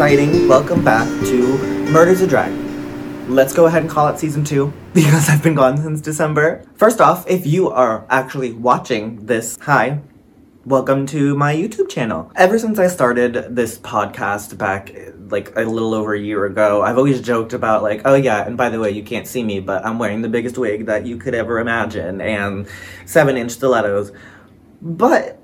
exciting welcome back to Murders of Drag. Let's go ahead and call it season two because I've been gone since December. First off, if you are actually watching this, hi, welcome to my YouTube channel. Ever since I started this podcast back like a little over a year ago, I've always joked about like, oh yeah, and by the way, you can't see me, but I'm wearing the biggest wig that you could ever imagine and seven inch stilettos. But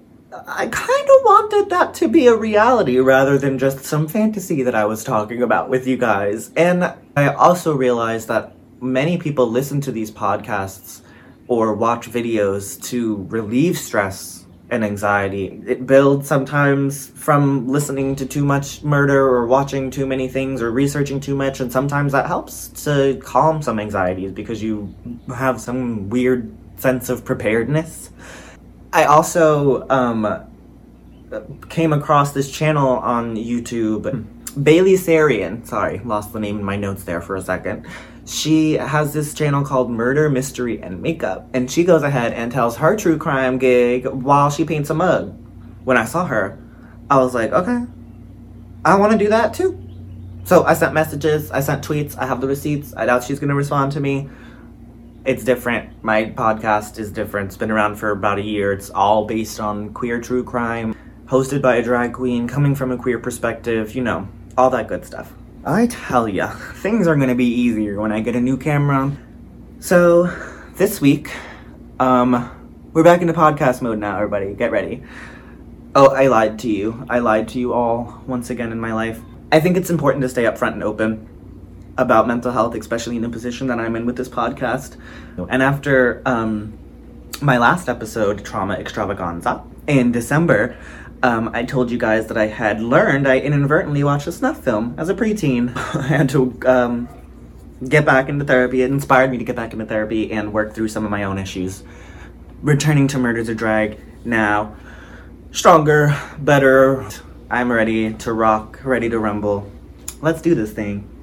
I kind of wanted that to be a reality rather than just some fantasy that I was talking about with you guys. And I also realized that many people listen to these podcasts or watch videos to relieve stress and anxiety. It builds sometimes from listening to too much murder or watching too many things or researching too much, and sometimes that helps to calm some anxieties because you have some weird sense of preparedness. I also um, came across this channel on YouTube. Bailey Sarian, sorry, lost the name in my notes there for a second. She has this channel called Murder, Mystery, and Makeup, and she goes ahead and tells her true crime gig while she paints a mug. When I saw her, I was like, okay, I want to do that too. So I sent messages, I sent tweets, I have the receipts. I doubt she's going to respond to me it's different. My podcast is different. It's been around for about a year. It's all based on queer true crime, hosted by a drag queen, coming from a queer perspective, you know, all that good stuff. I tell ya, things are gonna be easier when I get a new camera. So, this week, um, we're back into podcast mode now, everybody. Get ready. Oh, I lied to you. I lied to you all once again in my life. I think it's important to stay upfront and open about mental health, especially in the position that I'm in with this podcast. And after um, my last episode, Trauma Extravaganza, in December, um, I told you guys that I had learned I inadvertently watched a snuff film as a preteen. I had to um, get back into therapy. It inspired me to get back into therapy and work through some of my own issues. Returning to Murders of Drag now, stronger, better. I'm ready to rock, ready to rumble. Let's do this thing.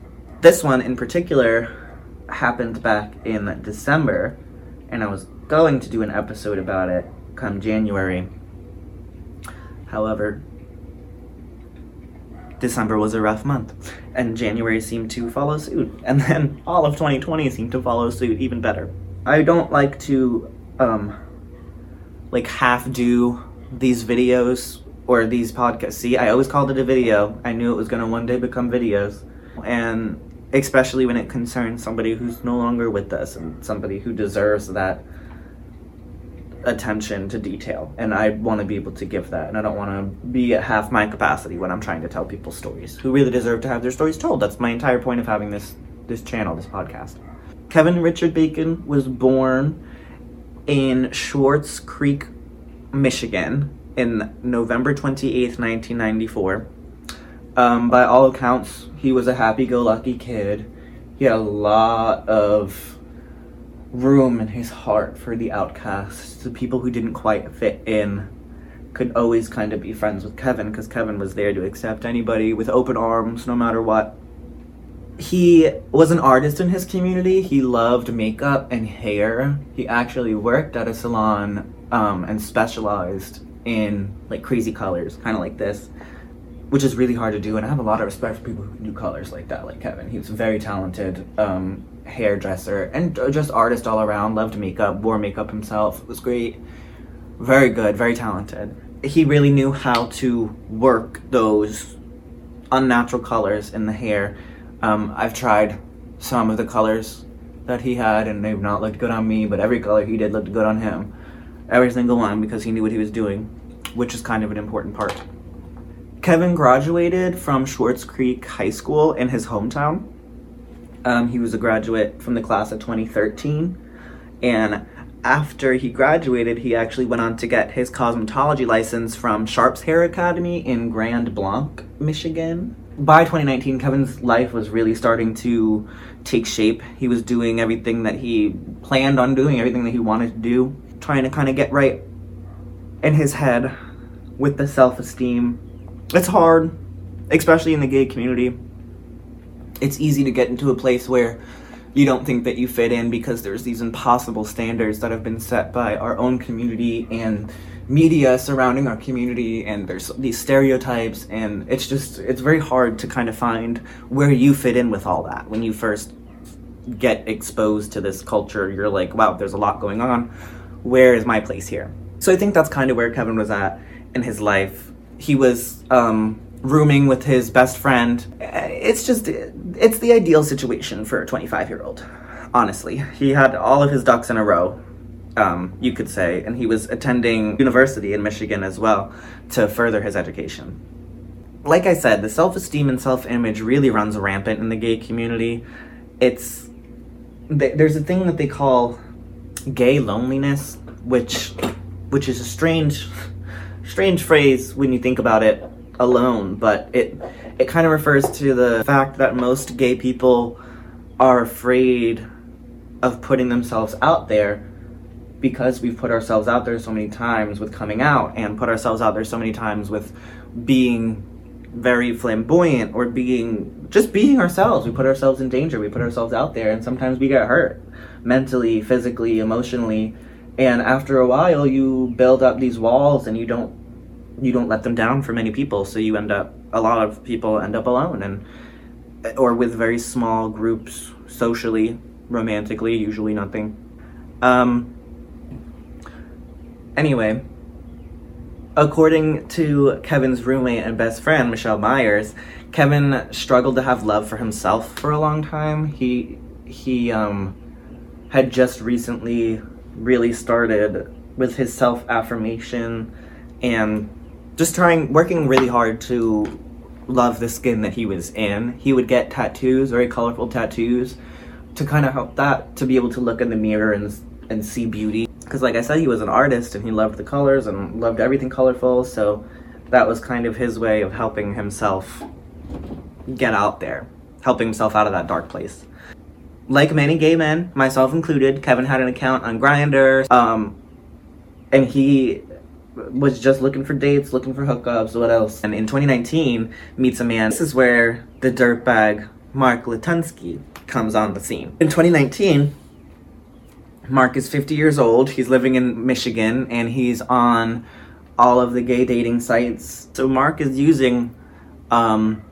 This one in particular happened back in December, and I was going to do an episode about it come January. However, December was a rough month, and January seemed to follow suit, and then all of 2020 seemed to follow suit even better. I don't like to, um, like half do these videos or these podcasts. See, I always called it a video. I knew it was gonna one day become videos, and especially when it concerns somebody who's no longer with us and somebody who deserves that attention to detail. And i want to be able to give that. And i don't want to be at half my capacity when i'm trying to tell people stories who really deserve to have their stories told. That's my entire point of having this this channel this podcast. Kevin richard bacon was born in swartz creek michigan in november 28th 1994 um, by all accounts, he was a happy-go-lucky kid. He had a lot of room in his heart for the outcasts, the people who didn't quite fit in. Could always kind of be friends with Kevin because Kevin was there to accept anybody with open arms, no matter what. He was an artist in his community. He loved makeup and hair. He actually worked at a salon um, and specialized in like crazy colors, kind of like this which is really hard to do. And I have a lot of respect for people who do colors like that, like Kevin. He was a very talented um, hairdresser and just artist all around. Loved makeup, wore makeup himself. It was great. Very good, very talented. He really knew how to work those unnatural colors in the hair. Um, I've tried some of the colors that he had, and they've not looked good on me, but every color he did looked good on him. Every single one because he knew what he was doing, which is kind of an important part. Kevin graduated from Swartz Creek High School in his hometown. Um, he was a graduate from the class of 2013. And after he graduated, he actually went on to get his cosmetology license from Sharp's Hair Academy in Grand Blanc, Michigan. By 2019, Kevin's life was really starting to take shape. He was doing everything that he planned on doing, everything that he wanted to do, trying to kind of get right in his head with the self esteem it's hard, especially in the gay community. It's easy to get into a place where you don't think that you fit in because there's these impossible standards that have been set by our own community and media surrounding our community and there's these stereotypes and it's just it's very hard to kind of find where you fit in with all that. When you first get exposed to this culture you're like wow there's a lot going on. Where is my place here? So i think that's kind of where kevin was at in his life he was um, rooming with his best friend it's just it's the ideal situation for a 25 year old honestly he had all of his ducks in a row um, you could say, and he was attending university in Michigan as well to further his education. Like I said, the self esteem and self image really runs rampant in the gay community. It's there's a thing that they call gay loneliness, which which is a strange strange phrase when you think about it alone, but it it kind of refers to the fact that most gay people are afraid of putting themselves out there because we've put ourselves out there so many times with coming out and put ourselves out there so many times with being very flamboyant or being just being ourselves. We put ourselves in danger. We put ourselves out there and sometimes we get hurt mentally, physically, emotionally. And after a while you build up these walls and you don't you don't let them down for many people. So you end up a lot of people end up alone and or with very small groups socially, romantically, usually nothing. Um, Anyway, according to Kevin's roommate and best friend, Michelle Myers, Kevin struggled to have love for himself for a long time. He he um, had just recently really started with his self affirmation and just trying working really hard to love the skin that he was in. He would get tattoos, very colorful tattoos, to kind of help that to be able to look in the mirror and and see beauty because like i said he was an artist and he loved the colors and loved everything colorful so that was kind of his way of helping himself get out there helping himself out of that dark place like many gay men myself included kevin had an account on Grindr um, and he was just looking for dates looking for hookups what else and in 2019 meets a man this is where the dirtbag mark latunski comes on the scene in 2019 Mark is 50 years old. He's living in Michigan and he's on all of the gay dating sites. So Mark is using um,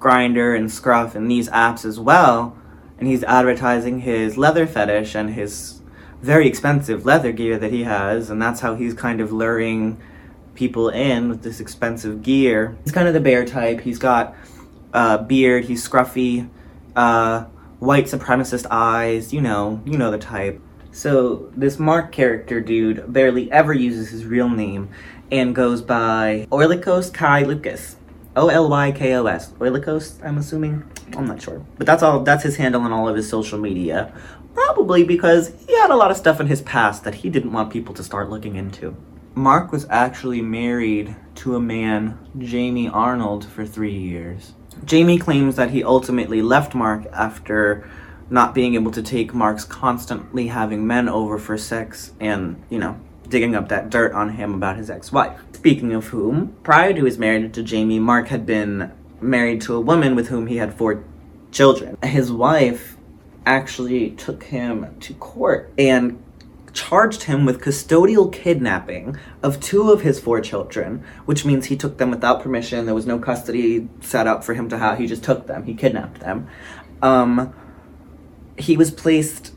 Grindr and Scruff and these apps as well. And he's advertising his leather fetish and his very expensive leather gear that he has. And that's how he's kind of luring people in with this expensive gear. He's kind of the bear type. He's got a uh, beard, he's scruffy. Uh, white supremacist eyes, you know, you know the type. So this Mark character dude barely ever uses his real name and goes by Oilykos Kai Lucas. O L Y K O S. Oilykos, I'm assuming. I'm not sure. But that's all that's his handle on all of his social media. Probably because he had a lot of stuff in his past that he didn't want people to start looking into. Mark was actually married to a man, Jamie Arnold, for three years. Jamie claims that he ultimately left Mark after not being able to take Mark's constantly having men over for sex and, you know, digging up that dirt on him about his ex wife. Speaking of whom, prior to his marriage to Jamie, Mark had been married to a woman with whom he had four children. His wife actually took him to court and charged him with custodial kidnapping of two of his four children, which means he took them without permission. There was no custody set up for him to have. He just took them. He kidnapped them. Um, he was placed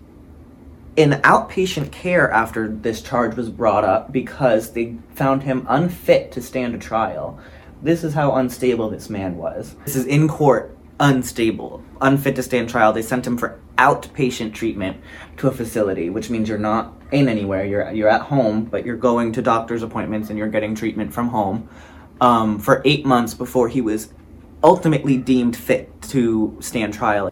in outpatient care after this charge was brought up because they found him unfit to stand a trial. This is how unstable this man was. This is in court, unstable, unfit to stand trial. They sent him for outpatient treatment to a facility, which means you're not in anywhere. You're you're at home, but you're going to doctor's appointments and you're getting treatment from home um, for eight months before he was ultimately deemed fit to stand trial.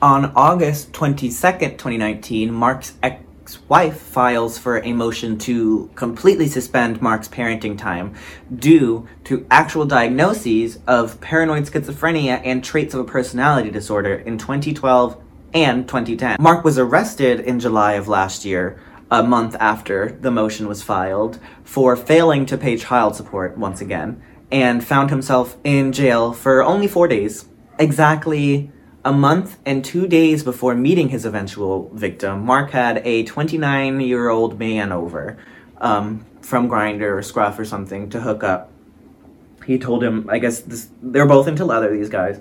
On August 22nd, 2019, Mark's ex-wife files for a motion to completely suspend Mark's parenting time due to actual diagnoses of paranoid schizophrenia and traits of a personality disorder in 2012 and 2010. Mark was arrested in July of last year, a month after the motion was filed, for failing to pay child support once again, and found himself in jail for only four days. Exactly a month and two days before meeting his eventual victim, Mark had a 29 year old man over um, from Grindr or Scruff or something to hook up. He told him, I guess this, they're both into leather, these guys.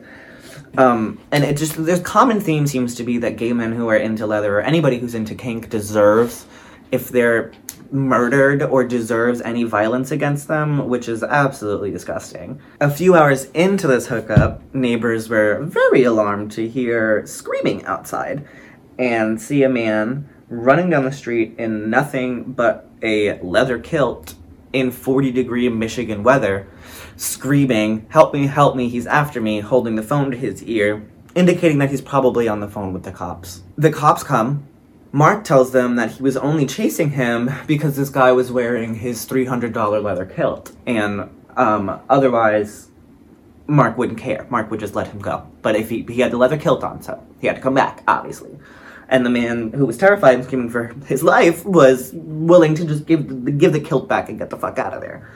Um, and it just, there's common theme seems to be that gay men who are into leather or anybody who's into kink deserves, if they're murdered or deserves any violence against them, which is absolutely disgusting. A few hours into this hookup, neighbors were very alarmed to hear screaming outside and see a man running down the street in nothing but a leather kilt in 40 degree Michigan weather, screaming, Help me, help me, he's after me, holding the phone to his ear, indicating that he's probably on the phone with the cops. The cops come. Mark tells them that he was only chasing him because this guy was wearing his $300 leather kilt. And um, otherwise, Mark wouldn't care. Mark would just let him go. But if he, he had the leather kilt on, so he had to come back, obviously and the man who was terrified and screaming for his life was willing to just give give the kilt back and get the fuck out of there.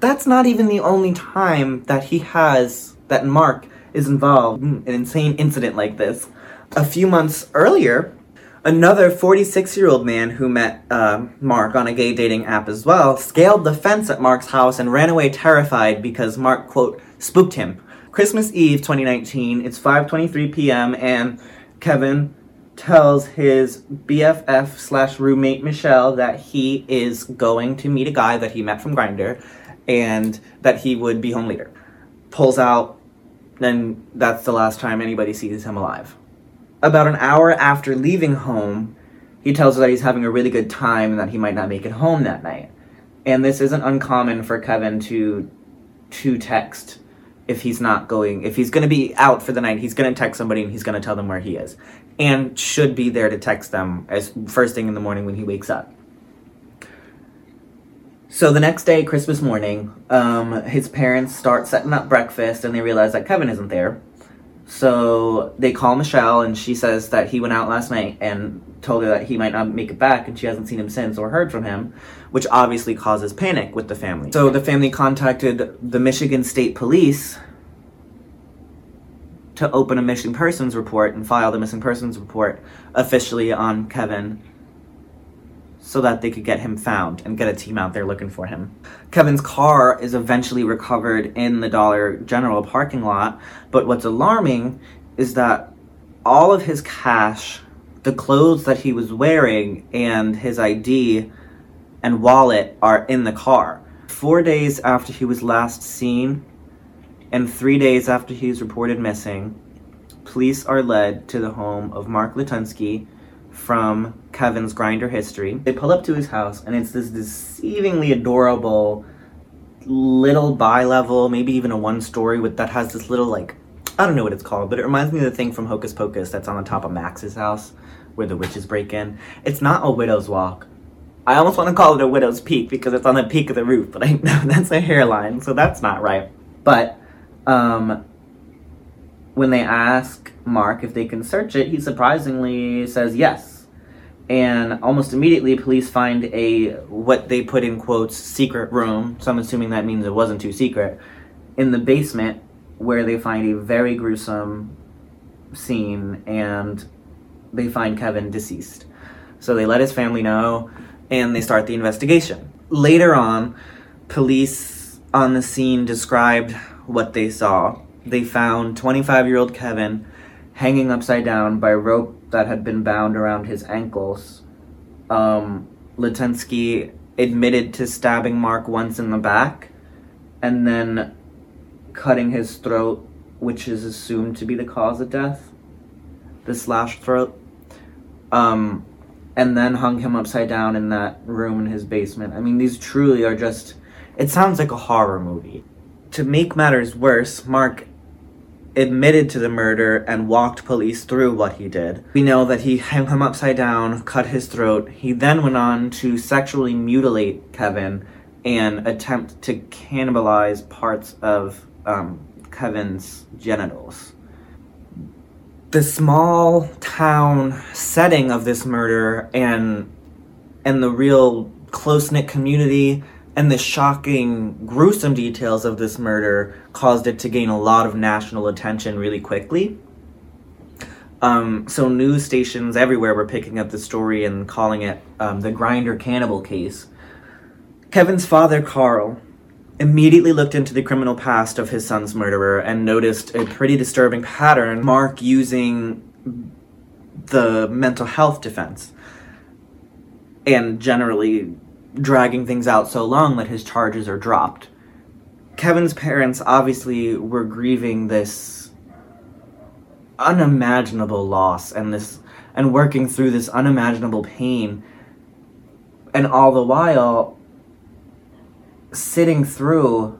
That's not even the only time that he has that Mark is involved in an insane incident like this. A few months earlier, another 46 year old man who met uh, Mark on a gay dating app as well scaled the fence at Mark's house and ran away terrified because Mark, quote, spooked him. Christmas Eve 2019, it's 5:23 p.m. and Kevin tells his BFF slash roommate Michelle that he is going to meet a guy that he met from Grindr and that he would be home later. Pulls out, and that's the last time anybody sees him alive. About an hour after leaving home, he tells her that he's having a really good time and that he might not make it home that night. And this isn't uncommon for Kevin to to text if he's not going if he's going to be out for the night he's going to text somebody and he's going to tell them where he is. And should be there to text them as first thing in the morning when he wakes up. So the next day christmas morning um, his parents start setting up breakfast and they realize that kevin isn't there so they call michelle and she says that he went out last night and told her that he might not make it back and she hasn't seen him since or heard from him which obviously causes panic with the family. So the family contacted the Michigan State Police to open a missing persons report and file the missing persons report officially on Kevin so that they could get him found and get a team out there looking for him. Kevin's car is eventually recovered in the Dollar General parking lot, but what's alarming is that all of his cash, the clothes that he was wearing, and his ID and wallet are in the car. Four days after he was last seen, and three days after he was reported missing, police are led to the home of Mark Latunski from Kevin's Grindr history. They pull up to his house, and it's this deceivingly adorable little bi-level, maybe even a one-story with that has this little like I don't know what it's called, but it reminds me of the thing from Hocus Pocus that's on the top of Max's house where the witches break in. It's not a widow's walk, I almost want to call it a widow's peak because it's on the peak of the roof, but I know that's a hairline, so that's not right. But um, when they ask Mark if they can search it, he surprisingly says yes. And almost immediately, police find a what they put in quotes secret room. So I'm assuming that means it wasn't too secret in the basement, where they find a very gruesome scene, and they find Kevin deceased. So they let his family know and they start the investigation. Later on, police on the scene described what they saw. They found 25 year old Kevin hanging upside down by rope that had been bound around his ankles. Um, Latunski admitted to stabbing Mark once in the back and then cutting his throat, which is assumed to be the cause of death. The slashed throat. Um, and then hung him upside down in that room in his basement. I mean, these truly are just. It sounds like a horror movie. To make matters worse, Mark admitted to the murder and walked police through what he did. We know that he hung him upside down, cut his throat. He then went on to sexually mutilate Kevin and attempt to cannibalize parts of um, Kevin's genitals the small town setting of this murder and and the real close knit community and the shocking, gruesome details of this murder caused it to gain a lot of national attention really quickly. Um, so news stations everywhere were picking up the story and calling it um, the Grindr cannibal case. Kevin's father, Carl, immediately looked into the criminal past of his son's murderer and noticed a pretty disturbing pattern. Mark using the mental health defense and generally dragging things out so long that his charges are dropped. Kevin's parents obviously were grieving this unimaginable loss and this and working through this unimaginable pain and all the while sitting through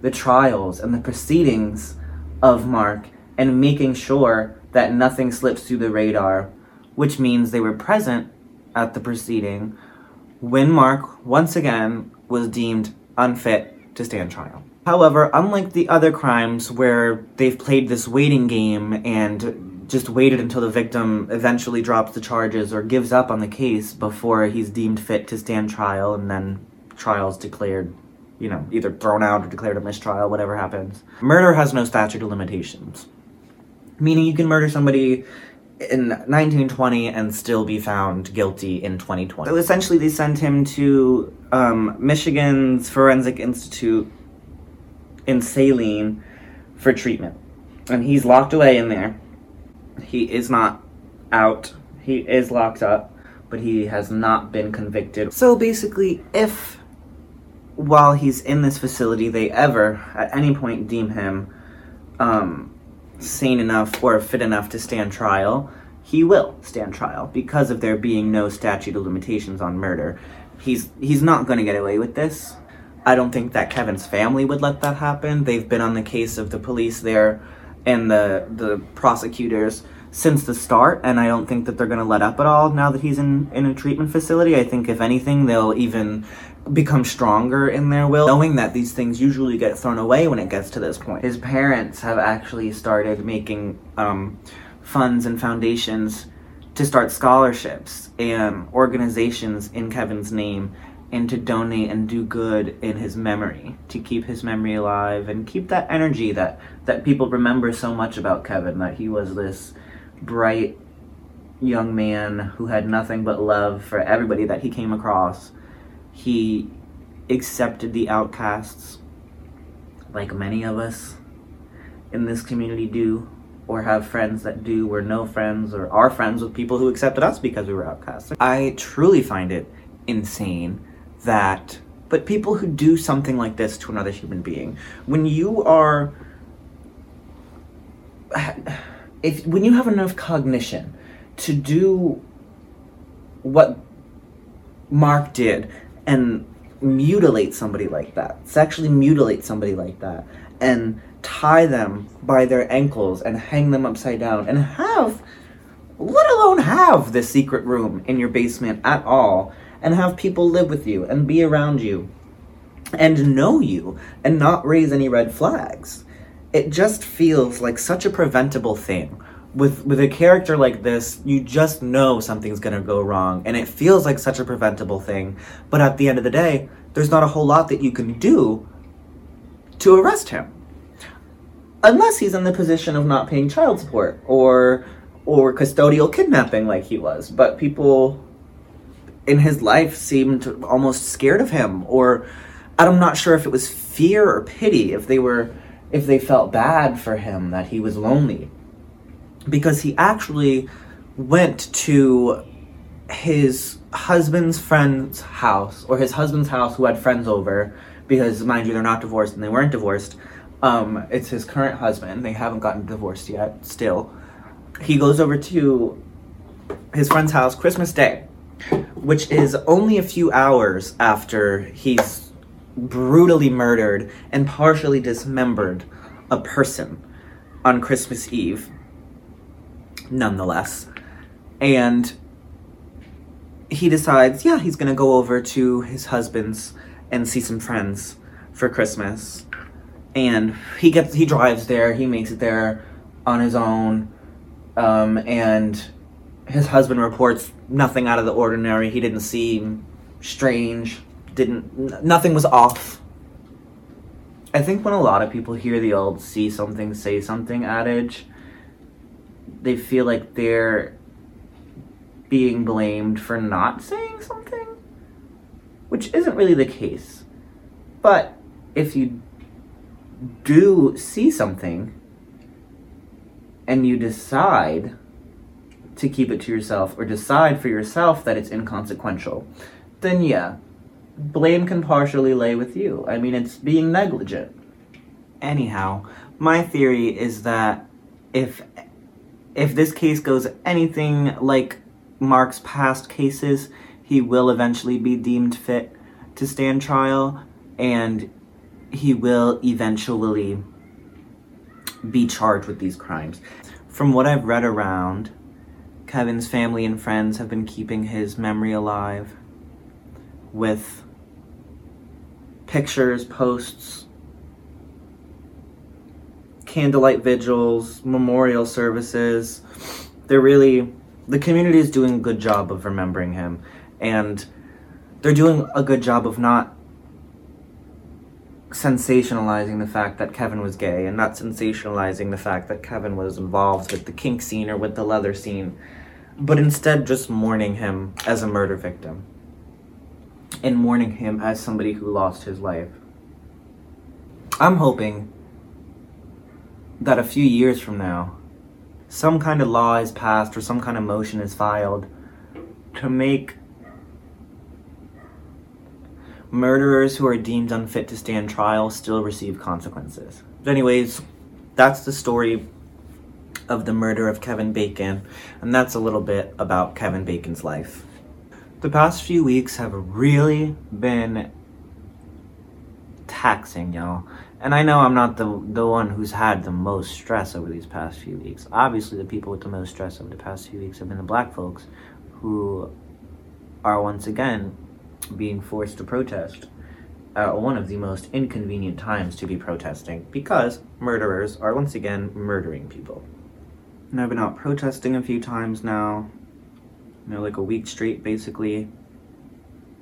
the trials and the proceedings of Mark and making sure that nothing slips through the radar, which means they were present at the proceeding when Mark once again was deemed unfit to stand trial. However, unlike the other crimes where they've played this waiting game and just waited until the victim eventually drops the charges or gives up on the case before he's deemed fit to stand trial and then trial's declared, you know, either thrown out or declared a mistrial, whatever happens. Murder has no statute of limitations. Meaning you can murder somebody in 1920 and still be found guilty in 2020. So essentially, they sent him to um, Michigan's Forensic Institute in Saline for treatment. And he's locked away in there. He is not out. He is locked up, but he has not been convicted. So basically, if while he's in this facility they ever at any point deem him um, sane enough or fit enough to stand trial, he will stand trial because of there being no statute of limitations on murder. He's he's not going to get away with this. I don't think that Kevin's family would let that happen. They've been on the case of the police there and the the prosecutors since the start, and I don't think that they're going to let up at all now that he's in in a treatment facility. I think if anything, they'll even become stronger in their will, knowing that these things usually get thrown away when it gets to this point. His parents have actually started making um, funds and foundations to start scholarships and organizations in Kevin's name and to donate and do good in his memory to keep his memory alive and keep that energy that that people remember so much about Kevin that he was this bright young man who had nothing but love for everybody that he came across he accepted the outcasts like many of us in this community do or have friends that do or know friends or are friends with people who accepted us because we were outcasts. I truly find it insane that but people who do something like this to another human being when you are if when you have enough cognition to do what Mark did and mutilate somebody like that, sexually mutilate somebody like that, and tie them by their ankles and hang them upside down and have, let alone have the secret room in your basement at all, and have people live with you and be around you and know you and not raise any red flags. It just feels like such a preventable thing with with a character like this, you just know something's gonna go wrong, and it feels like such a preventable thing. But at the end of the day, there's not a whole lot that you can do to arrest him, unless he's in the position of not paying child support or or custodial kidnapping like he was. But people in his life seemed almost scared of him, or I'm not sure if it was fear or pity, if they were if they felt bad for him that he was lonely because he actually went to his husband's friend's house or his husband's house who had friends over because mind you they're not divorced and they weren't divorced. Um, it's his current husband. They haven't gotten divorced yet still. He goes over to his friend's house christmas day which is only a few hours after he's brutally murdered and partially dismembered a person on christmas eve nonetheless. And he decides, yeah, he's gonna go over to his husband's and see some friends for Christmas. And he gets he drives there, he makes it there on his own. Um, and his husband reports nothing out of the ordinary. He didn't seem strange. Didn't nothing was off. I think when a lot of people hear the old see something, say something adage, they feel like they're being blamed for not saying something, which isn't really the case. But if you do see something and you decide to keep it to yourself or decide for yourself that it's inconsequential, then yeah, blame can partially lay with you. I mean, it's being negligent. Anyhow, my theory is that if if this case goes anything like Mark's past cases, he will eventually be deemed fit to stand trial and he will eventually be charged with these crimes. From what I've read around, Kevin's family and friends have been keeping his memory alive with pictures, posts, candlelight vigils, memorial services. They're really, the community is doing a good job of remembering him. And they're doing a good job of not sensationalizing the fact that Kevin was gay and not sensationalizing the fact that Kevin was involved with the kink scene or with the leather scene, but instead just mourning him as a murder victim and mourning him as somebody who lost his life. I'm hoping that a few years from now, some kind of law is passed or some kind of motion is filed to make murderers who are deemed unfit to stand trial still receive consequences. But anyways, that's the story of the murder of Kevin Bacon, and that's a little bit about Kevin Bacon's life. The past few weeks have really been taxing, y'all. And I know I'm not the the one who's had the most stress over these past few weeks. Obviously, the people with the most stress over the past few weeks have been the black folks who are once again being forced to protest at one of the most inconvenient times to be protesting because murderers are once again murdering people. And I've been out protesting a few times now, you know, like a week straight basically.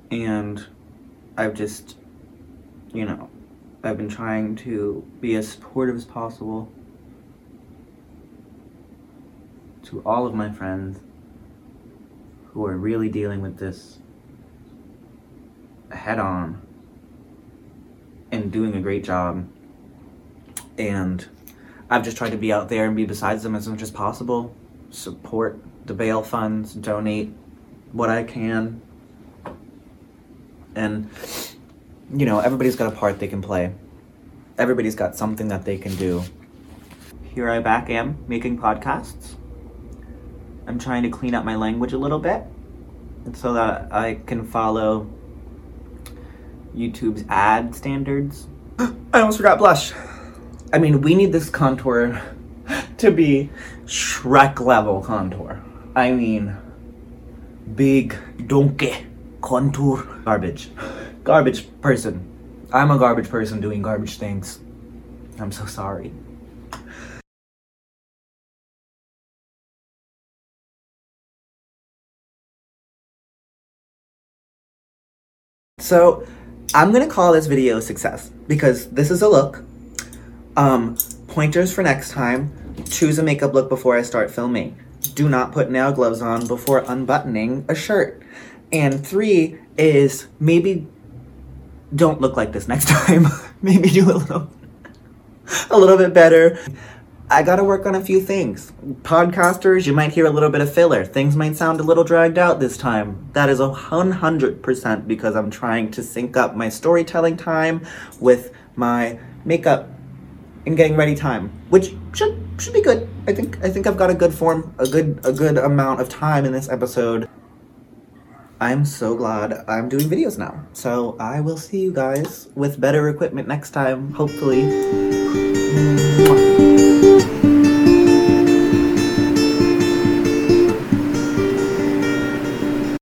And I've just, you know, I've been trying to be as supportive as possible to all of my friends who are really dealing with this head on and doing a great job. And I've just tried to be out there and be beside them as much as possible, support the bail funds, donate what I can. And, you know, everybody's got a part they can play. Everybody's got something that they can do. Here I back am making podcasts. I'm trying to clean up my language a little bit so that I can follow YouTube's ad standards. I almost forgot blush. I mean, we need this contour to be Shrek level contour. I mean, big donkey contour. Garbage. Garbage person. I'm a garbage person doing garbage things. I'm so sorry. So, I'm gonna call this video a success because this is a look. Um, pointers for next time. Choose a makeup look before I start filming. Do not put nail gloves on before unbuttoning a shirt. And three is maybe don't look like this next time. maybe do a little a little bit better. I gotta work on a few things. Podcasters, you might hear a little bit of filler. Things might sound a little dragged out this time. That is a 100% because I'm trying to sync up my storytelling time with my makeup and getting ready time, which should should be good. I think I think I've got a good form, a good a good amount of time in this episode. I'm so glad I'm doing videos now. So I will see you guys with better equipment next time, hopefully.